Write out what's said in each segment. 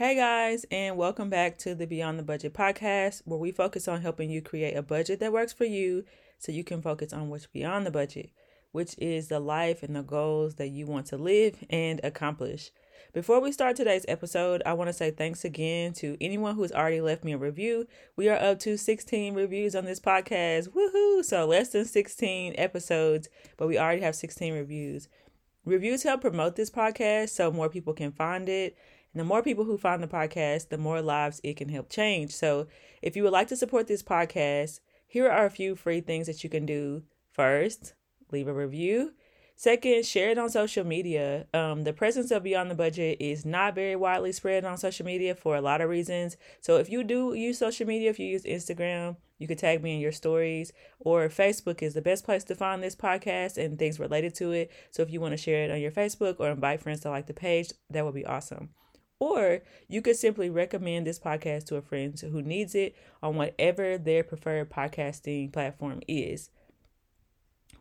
Hey guys, and welcome back to the Beyond the Budget podcast, where we focus on helping you create a budget that works for you so you can focus on what's beyond the budget, which is the life and the goals that you want to live and accomplish. Before we start today's episode, I want to say thanks again to anyone who's already left me a review. We are up to 16 reviews on this podcast. Woohoo! So less than 16 episodes, but we already have 16 reviews. Reviews help promote this podcast so more people can find it and the more people who find the podcast, the more lives it can help change. So, if you would like to support this podcast, here are a few free things that you can do. First, leave a review. Second, share it on social media. Um, the presence of Beyond the Budget is not very widely spread on social media for a lot of reasons. So if you do use social media, if you use Instagram, you can tag me in your stories, or Facebook is the best place to find this podcast and things related to it. So if you want to share it on your Facebook or invite friends to like the page, that would be awesome. Or you could simply recommend this podcast to a friend who needs it on whatever their preferred podcasting platform is.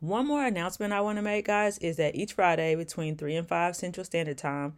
One more announcement I want to make, guys, is that each Friday between 3 and 5 Central Standard Time,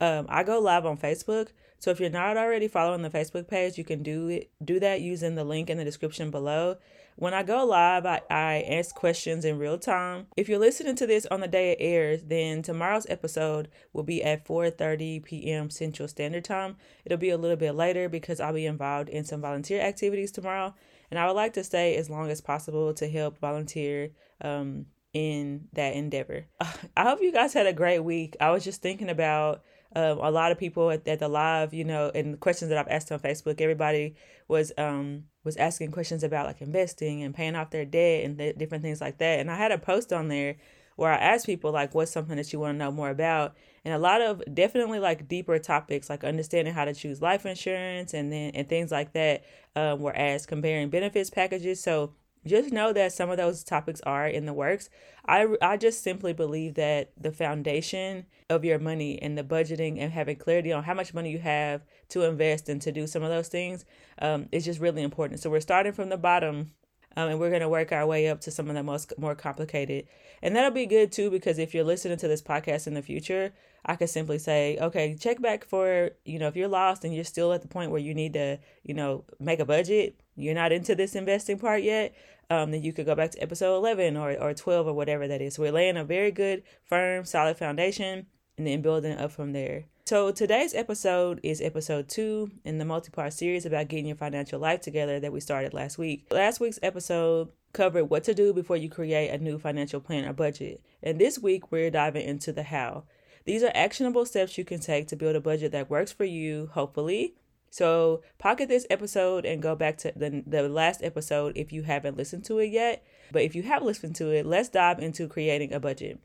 um, I go live on Facebook. So if you're not already following the Facebook page, you can do it do that using the link in the description below. When I go live, I, I ask questions in real time. If you're listening to this on the day it airs, then tomorrow's episode will be at 4:30 p.m. Central Standard Time. It'll be a little bit later because I'll be involved in some volunteer activities tomorrow, and I would like to stay as long as possible to help volunteer um, in that endeavor. I hope you guys had a great week. I was just thinking about um, a lot of people at, at the live, you know, and questions that I've asked on Facebook. Everybody was um was asking questions about like investing and paying off their debt and th- different things like that. And I had a post on there where I asked people like what's something that you want to know more about and a lot of definitely like deeper topics like understanding how to choose life insurance and then and things like that um, were asked comparing benefits packages so just know that some of those topics are in the works. I, I just simply believe that the foundation of your money and the budgeting and having clarity on how much money you have to invest and to do some of those things um, is just really important. So we're starting from the bottom um, and we're going to work our way up to some of the most more complicated. And that'll be good too, because if you're listening to this podcast in the future, I could simply say, okay, check back for, you know, if you're lost and you're still at the point where you need to, you know, make a budget, you're not into this investing part yet, um, then you could go back to episode 11 or, or 12 or whatever that is. So we're laying a very good, firm, solid foundation and then building up from there. So today's episode is episode two in the multi-part series about getting your financial life together that we started last week. Last week's episode covered what to do before you create a new financial plan or budget. And this week we're diving into the how. These are actionable steps you can take to build a budget that works for you, hopefully, so pocket this episode and go back to the, the last episode if you haven't listened to it yet. But if you have listened to it, let's dive into creating a budget.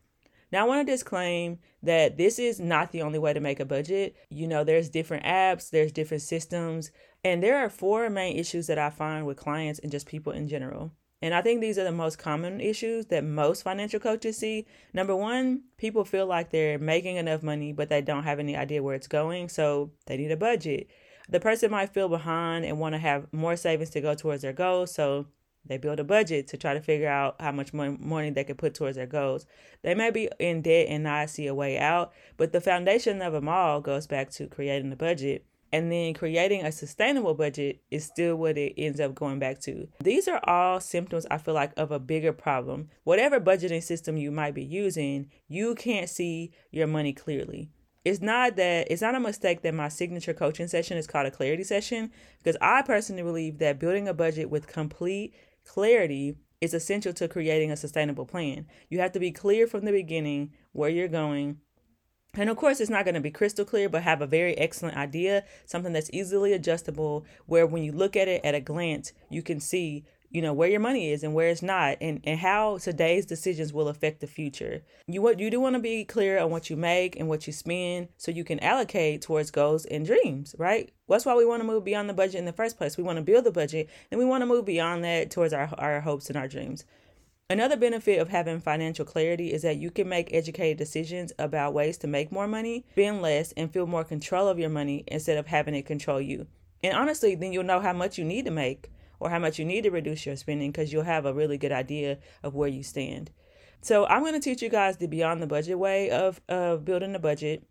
Now, I want to disclaim that this is not the only way to make a budget. You know, there's different apps, there's different systems, and there are four main issues that I find with clients and just people in general. And I think these are the most common issues that most financial coaches see. Number one, people feel like they're making enough money, but they don't have any idea where it's going. So they need a budget the person might feel behind and want to have more savings to go towards their goals. So they build a budget to try to figure out how much money they can put towards their goals. They may be in debt and not see a way out, but the foundation of them all goes back to creating a budget. And then creating a sustainable budget is still what it ends up going back to. These are all symptoms, I feel like, of a bigger problem. Whatever budgeting system you might be using, you can't see your money clearly it's not that it's not a mistake that my signature coaching session is called a clarity session because I personally believe that building a budget with complete clarity is essential to creating a sustainable plan. You have to be clear from the beginning where you're going. And of course, it's not going to be crystal clear, but have a very excellent idea, something that's easily adjustable, where when you look at it at a glance, you can see you know where your money is and where it's not and, and how today's decisions will affect the future. You what you do want to be clear on what you make and what you spend so you can allocate towards goals and dreams right? That's why we want to move beyond the budget in the first place. We want to build the budget and we want to move beyond that towards our, our hopes and our dreams. Another benefit of having financial clarity is that you can make educated decisions about ways to make more money, spend less, and feel more control of your money instead of having it control you. And honestly, then you'll know how much you need to make or how much you need to reduce your spending because you'll have a really good idea of where you stand. So I'm going to teach you guys the beyond the budget way of of building a budget.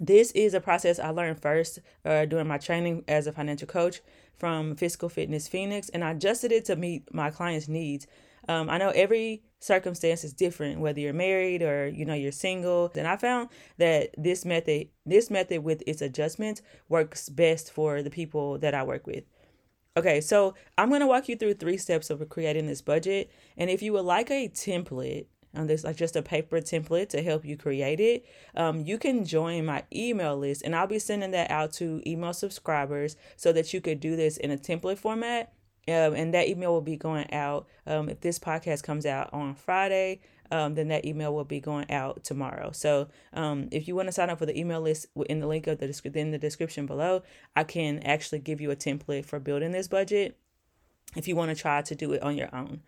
This is a process I learned first uh, during my training as a financial coach from Physical Fitness Phoenix, and I adjusted it to meet my clients' needs. Um, I know every circumstance is different, whether you're married or you know you're single. And I found that this method, this method with its adjustments, works best for the people that I work with. Okay, so I'm gonna walk you through three steps of creating this budget, and if you would like a template um, there's like just a paper template to help you create it. Um, you can join my email list, and I'll be sending that out to email subscribers so that you could do this in a template format. Um, and that email will be going out um, if this podcast comes out on Friday. Um, then that email will be going out tomorrow. So um, if you want to sign up for the email list in the link of the in the description below, I can actually give you a template for building this budget. If you want to try to do it on your own.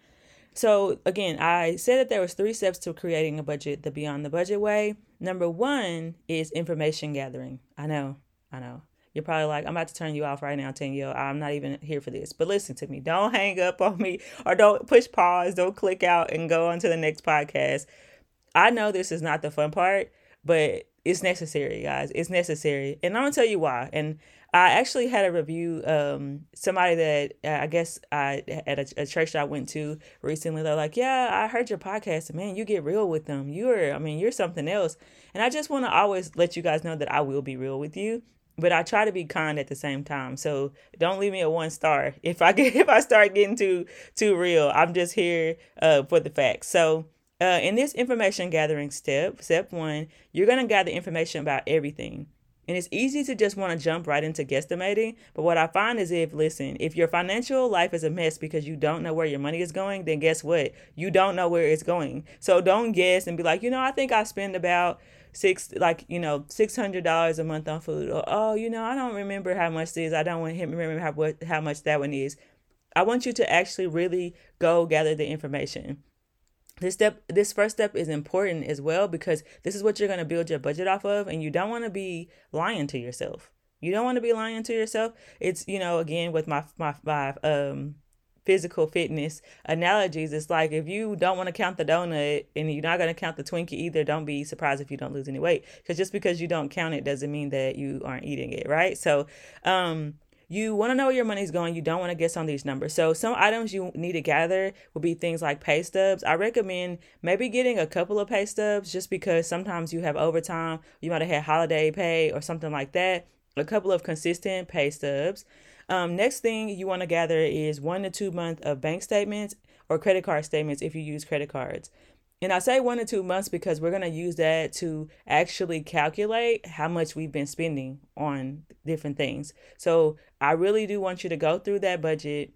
So again, I said that there was three steps to creating a budget the beyond the budget way. Number one is information gathering. I know, I know. You're probably like, I'm about to turn you off right now, Tanielle. I'm not even here for this. But listen to me. Don't hang up on me or don't push pause. Don't click out and go on to the next podcast. I know this is not the fun part, but it's necessary, guys. It's necessary. And I'm going to tell you why. And I actually had a review. Um, somebody that uh, I guess I at a, a, church I went to recently. They're like, "Yeah, I heard your podcast, man, you get real with them. You're, I mean, you're something else." And I just want to always let you guys know that I will be real with you, but I try to be kind at the same time. So don't leave me a one star if I get if I start getting too too real. I'm just here uh, for the facts. So. Uh, in this information gathering step, step one, you're to gather information about everything and it's easy to just want to jump right into guesstimating. But what I find is if, listen, if your financial life is a mess because you don't know where your money is going, then guess what? You don't know where it's going. So don't guess and be like, you know, I think I spend about six, like, you know, $600 a month on food. Or, oh, you know, I don't remember how much this is. I don't want him to remember how, what, how much that one is. I want you to actually really go gather the information this step this first step is important as well because this is what you're going to build your budget off of and you don't want to be lying to yourself you don't want to be lying to yourself it's you know again with my my, my um physical fitness analogies it's like if you don't want to count the donut and you're not going to count the twinkie either don't be surprised if you don't lose any weight because just because you don't count it doesn't mean that you aren't eating it right so um you want to know where your money's going. You don't want to guess on these numbers. So some items you need to gather will be things like pay stubs. I recommend maybe getting a couple of pay stubs just because sometimes you have overtime. You might have had holiday pay or something like that. A couple of consistent pay stubs. Um, next thing you want to gather is one to two months of bank statements or credit card statements if you use credit cards. And I say one to two months because we're going to use that to actually calculate how much we've been spending on different things. So I really do want you to go through that budget.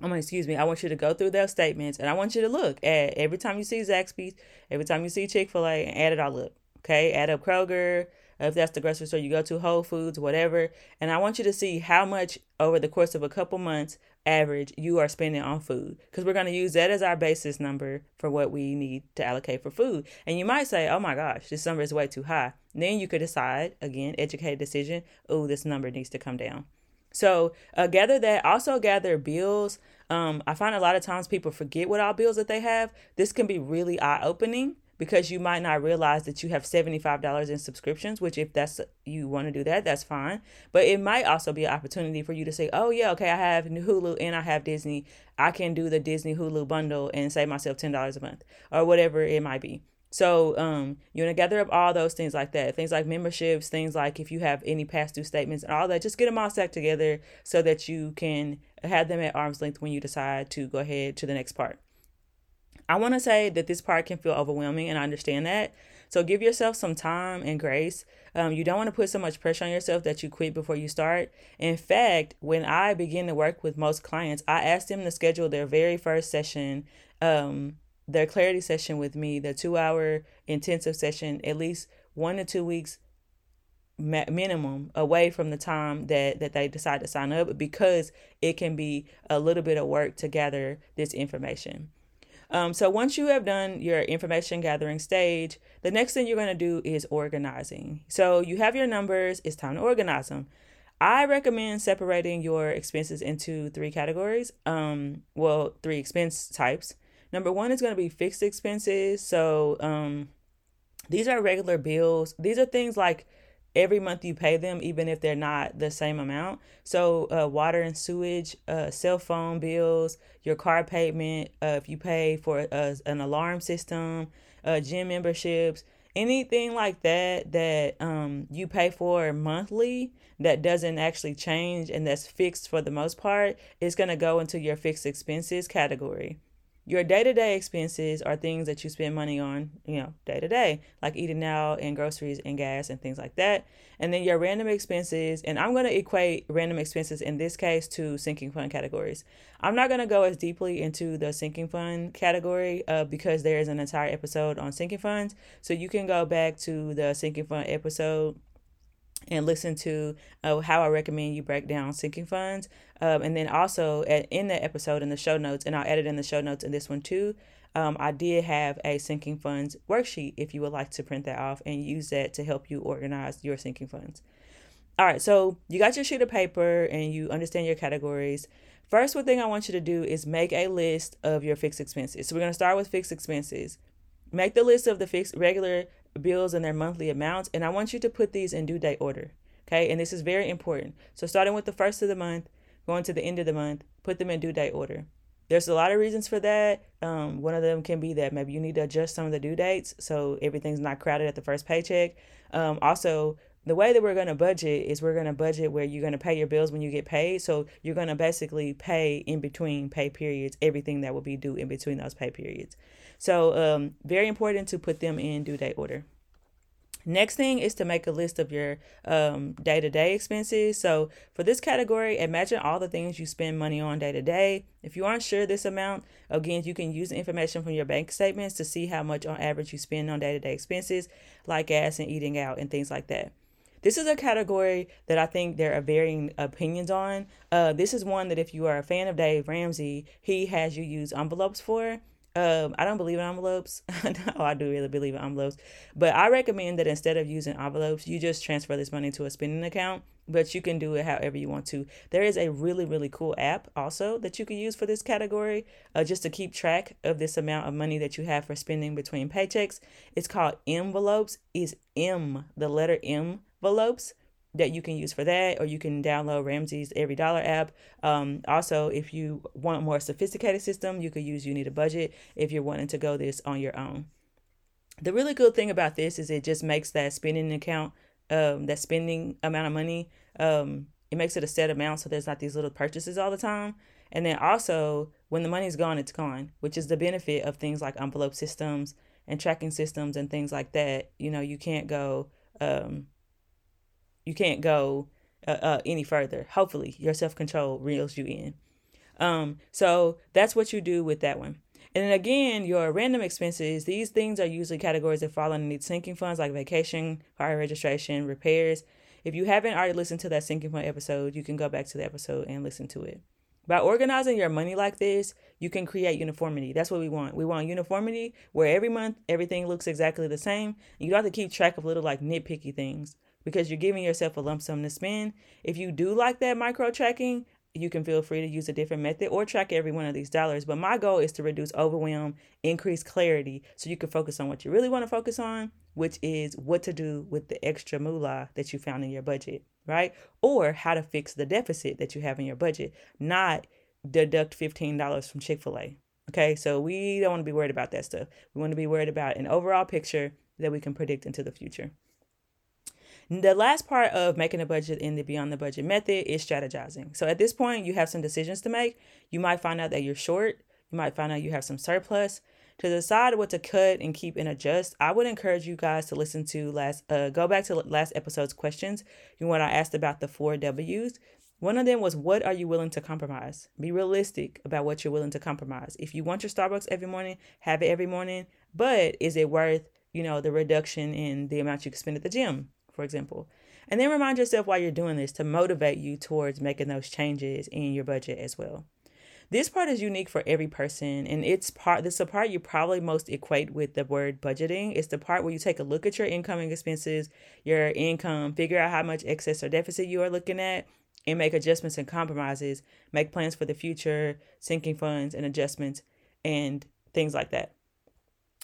I mean, excuse me. I want you to go through those statements and I want you to look at every time you see Zaxby's, every time you see Chick fil A, and add it all up. Okay. Add up Kroger, if that's the grocery store you go to, Whole Foods, whatever. And I want you to see how much over the course of a couple months average you are spending on food because we're going to use that as our basis number for what we need to allocate for food. And you might say, oh my gosh, this number is way too high. Then you could decide, again, educated decision, oh, this number needs to come down. So uh, gather that. Also gather bills. Um, I find a lot of times people forget what all bills that they have. This can be really eye opening because you might not realize that you have $75 in subscriptions, which if that's you want to do that, that's fine. But it might also be an opportunity for you to say, "Oh yeah, okay, I have Hulu and I have Disney. I can do the Disney Hulu bundle and save myself $10 a month or whatever it might be." So um, you want to gather up all those things like that, things like memberships, things like if you have any past due statements and all that. Just get them all stacked together so that you can have them at arm's length when you decide to go ahead to the next part. I want to say that this part can feel overwhelming, and I understand that. So give yourself some time and grace. Um, you don't want to put so much pressure on yourself that you quit before you start. In fact, when I begin to work with most clients, I ask them to schedule their very first session, um, their clarity session with me, the two hour intensive session, at least one to two weeks minimum away from the time that that they decide to sign up because it can be a little bit of work to gather this information. Um, so once you have done your information gathering stage, the next thing you're going to do is organizing. So you have your numbers, it's time to organize them. I recommend separating your expenses into three categories. Um, well, three expense types. Number one is going to be fixed expenses. So um, these are regular bills. These are things like every month you pay them, even if they're not the same amount. So, uh, water and sewage, uh, cell phone bills, your car payment, uh, if you pay for uh, an alarm system, uh, gym memberships, anything like that that um, you pay for monthly that doesn't actually change and that's fixed for the most part is going to go into your fixed expenses category. Your day to day expenses are things that you spend money on, you know, day to day, like eating out and groceries and gas and things like that. And then your random expenses, and I'm going to equate random expenses in this case to sinking fund categories. I'm not going to go as deeply into the sinking fund category uh, because there is an entire episode on sinking funds. So you can go back to the sinking fund episode and listen to uh, how I recommend you break down sinking funds. Um, and then also at, in the episode in the show notes, and I'll edit in the show notes in this one too. Um, I did have a sinking funds worksheet if you would like to print that off and use that to help you organize your sinking funds. All right, so you got your sheet of paper and you understand your categories. First, one thing I want you to do is make a list of your fixed expenses. So we're going to start with fixed expenses. Make the list of the fixed regular bills and their monthly amounts. And I want you to put these in due date order. Okay. And this is very important. So starting with the first of the month, going to the end of the month, put them in due date order. There's a lot of reasons for that. Um, one of them can be that maybe you need to adjust some of the due dates so everything's not crowded at the first paycheck. Um, also, the way that we're going to budget is we're going to budget where you're going to pay your bills when you get paid. So you're going to basically pay in between pay periods, everything that will be due in between those pay periods. So, um, very important to put them in due date order. Next thing is to make a list of your day to day expenses. So, for this category, imagine all the things you spend money on day to day. If you aren't sure this amount, again, you can use the information from your bank statements to see how much on average you spend on day to day expenses like gas and eating out and things like that. This is a category that I think there are varying opinions on. Uh, this is one that if you are a fan of Dave Ramsey, he has you use envelopes for. Um, I don't believe in envelopes. oh, I do really believe in envelopes. But I recommend that instead of using envelopes, you just transfer this money to a spending account. But you can do it however you want to. There is a really, really cool app also that you can use for this category, uh, just to keep track of this amount of money that you have for spending between paychecks. It's called Mvelopes. Is M the letter M envelopes that you can use for that, or you can download Ramsey's EveryDollar app. Um, also, if you want a more sophisticated system, you could use You Need a Budget if you're wanting to go this on your own. The really good thing about this is it just makes that spending account, um, that spending amount of money, um, it makes it a set amount so there's not these little purchases all the time. And then also, when the money's gone, it's gone, which is the benefit of things like envelope systems and tracking systems and things like that. You know, you can't go, um, you can't go uh, uh, any further. Hopefully, your self control reels you in. Um, so that's what you do with that one. And then again, your random expenses, these things are usually categories that fall underneath sinking funds like vacation, fire registration, repairs. If you haven't already listened to that sinking fund episode, you can go back to the episode and listen to it. By organizing your money like this, you can create uniformity. That's what we want. We want uniformity where every month everything looks exactly the same. You don't have to keep track of little like nitpicky things because you're giving yourself a lump sum to spend. If you do like that micro tracking, you can feel free to use a different method or track every one of these dollars. But my goal is to reduce overwhelm, increase clarity, so you can focus on what you really want to focus on, which is what to do with the extra moolah that you found in your budget, right? Or how to fix the deficit that you have in your budget, not deduct $15 from Chick fil A. Okay, so we don't want to be worried about that stuff. We want to be worried about an overall picture that we can predict into the future. The last part of making a budget in the Beyond the Budget method is strategizing. So at this point, you have some decisions to make. You might find out that you're short. You might find out you have some surplus. To decide what to cut and keep and adjust, I would encourage you guys to listen to last, uh, go back to last episode's questions. You when I asked about the four W's. One of them was, what are you willing to compromise? Be realistic about what you're willing to compromise. If you want your Starbucks every morning, have it every morning. But is it worth, you know, the reduction in the amount you can spend at the gym? For example. And then remind yourself while you're doing this to motivate you towards making those changes in your budget as well. This part is unique for every person, and it's part. This is a part you probably most equate with the word budgeting. It's the part where you take a look at your incoming expenses, your income, figure out how much excess or deficit you are looking at, and make adjustments and compromises. Make plans for the future, sinking funds and adjustments, and things like that.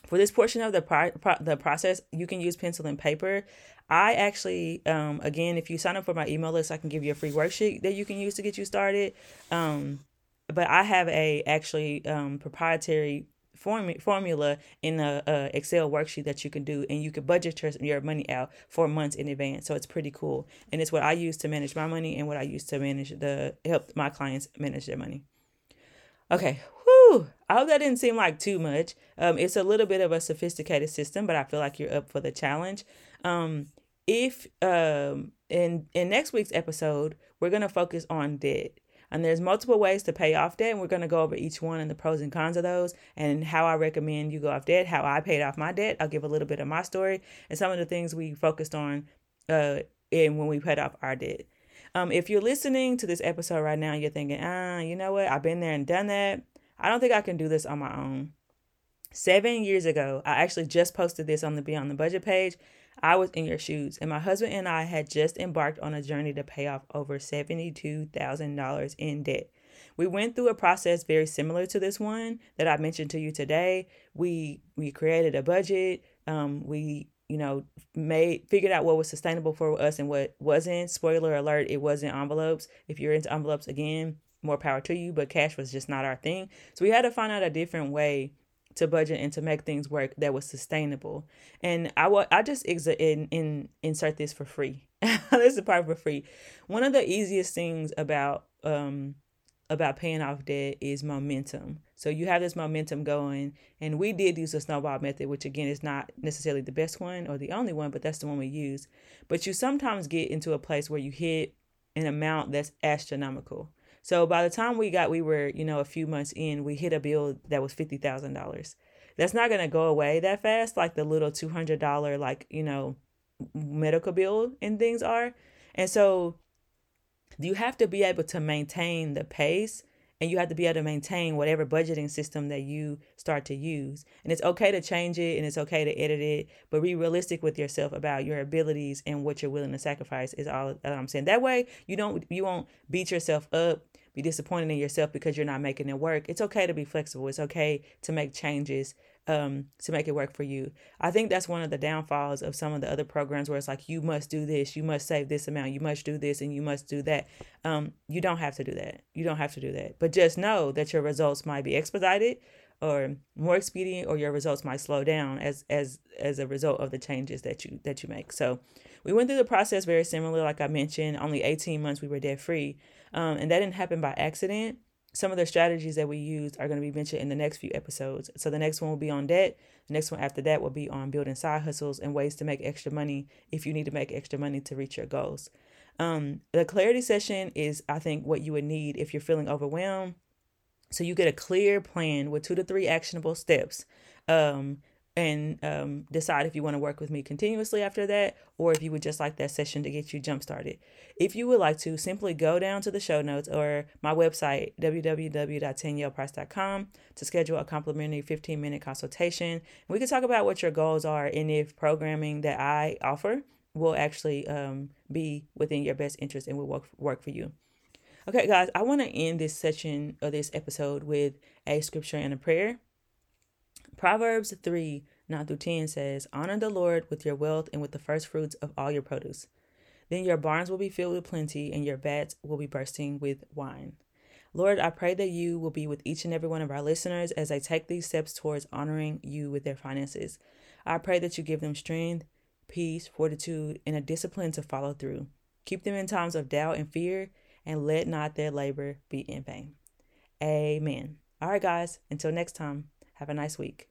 For this portion of the pro- pro- the process, you can use pencil and paper. I actually, um, again, if you sign up for my email list, I can give you a free worksheet that you can use to get you started. Um, but I have a actually um, proprietary form- formula in a, a, Excel worksheet that you can do, and you can budget your, your money out for months in advance. So it's pretty cool, and it's what I use to manage my money and what I use to manage the help my clients manage their money. Okay, whew. I hope that didn't seem like too much. Um, it's a little bit of a sophisticated system, but I feel like you're up for the challenge. Um, if um, in in next week's episode, we're gonna focus on debt. And there's multiple ways to pay off debt, and we're to go over each one and the pros and cons of those, and how I recommend you go off debt, how I paid off my debt. I'll give a little bit of my story and some of the things we focused on uh, in when we paid off our debt. Um, if you're listening to this episode right now, you're thinking, ah, you know what? I've been there and done that. I don't think I can do this on my own. Seven years ago, I actually just posted this on the Beyond the Budget page. I was in your shoes, and my husband and I had just embarked on a journey to pay off over $72,000 in debt. We went through a process very similar to this one that I mentioned to you today. We we created a budget. Um, we you know made figured out what was sustainable for us and what wasn't. Spoiler alert: it wasn't envelopes. If you're into envelopes, again, more power to you. But cash was just not our thing. So we had to find out a different way to budget and to make things work that was sustainable. And I will I just ex- in, in insert this for free. this is part for free. One of the easiest things about um about paying off debt is momentum. So you have this momentum going, and we did use the snowball method, which again is not necessarily the best one or the only one, but that's the one we use. But you sometimes get into a place where you hit an amount that's astronomical. So by the time we got, we were, you know, a few months in, we hit a bill that was $50,000. That's not going to go away that fast, like the little $200, like, you know, medical bill and things are. And so you have to be able to maintain the pace and you have to be able to maintain whatever budgeting system that you start to use. And it's okay to change it and it's okay to edit it, but be realistic with yourself about your abilities and what you're willing to sacrifice is all that I'm saying. That way you don't you won't beat yourself up be disappointed in yourself because you're not making it work. It's okay to be flexible. It's okay to make changes um, to make it work for you. I think that's one of the downfalls of some of the other programs where it's like you must do this, you must save this amount, you must do this, and you must do that. Um, you don't have to do that. You don't have to do that. But just know that your results might be expedited or more expedient, or your results might slow down as as as a result of the changes that you that you make. So we went through the process very similar, like I mentioned. Only 18 months we were debt free. Um, and that didn't happen by accident. Some of the strategies that we used are going to be mentioned in the next few episodes. So the next one will be on debt. The next one after that will be on building side hustles and ways to make extra money if you need to make extra money to reach your goals. Um, the clarity session is, I think, what you would need if you're feeling overwhelmed. So you get a clear plan with two to three actionable steps. Um, and um, decide if you want to work with me continuously after that or if you would just like that session to get you jump started. If you would like to, simply go down to the show notes or my website, www.tanielleprice.com, to schedule a complimentary 15 minute consultation. We can talk about what your goals are and if programming that I offer will actually um, be within your best interest and will work, work for you. Okay, guys, I want to end this session of this episode with a scripture and a prayer. Proverbs 3 9 through 10 says, Honor the Lord with your wealth and with the first fruits of all your produce. Then your barns will be filled with plenty, and your vats will be bursting with wine. Lord, I pray that you will be with each and every one of our listeners as they take these steps towards honoring you with their finances. I pray that you give them strength, peace, fortitude, and a discipline to follow through. Keep them in times of doubt and fear, and let not their labor be in vain. Amen. All right, guys, until next time, have a nice week.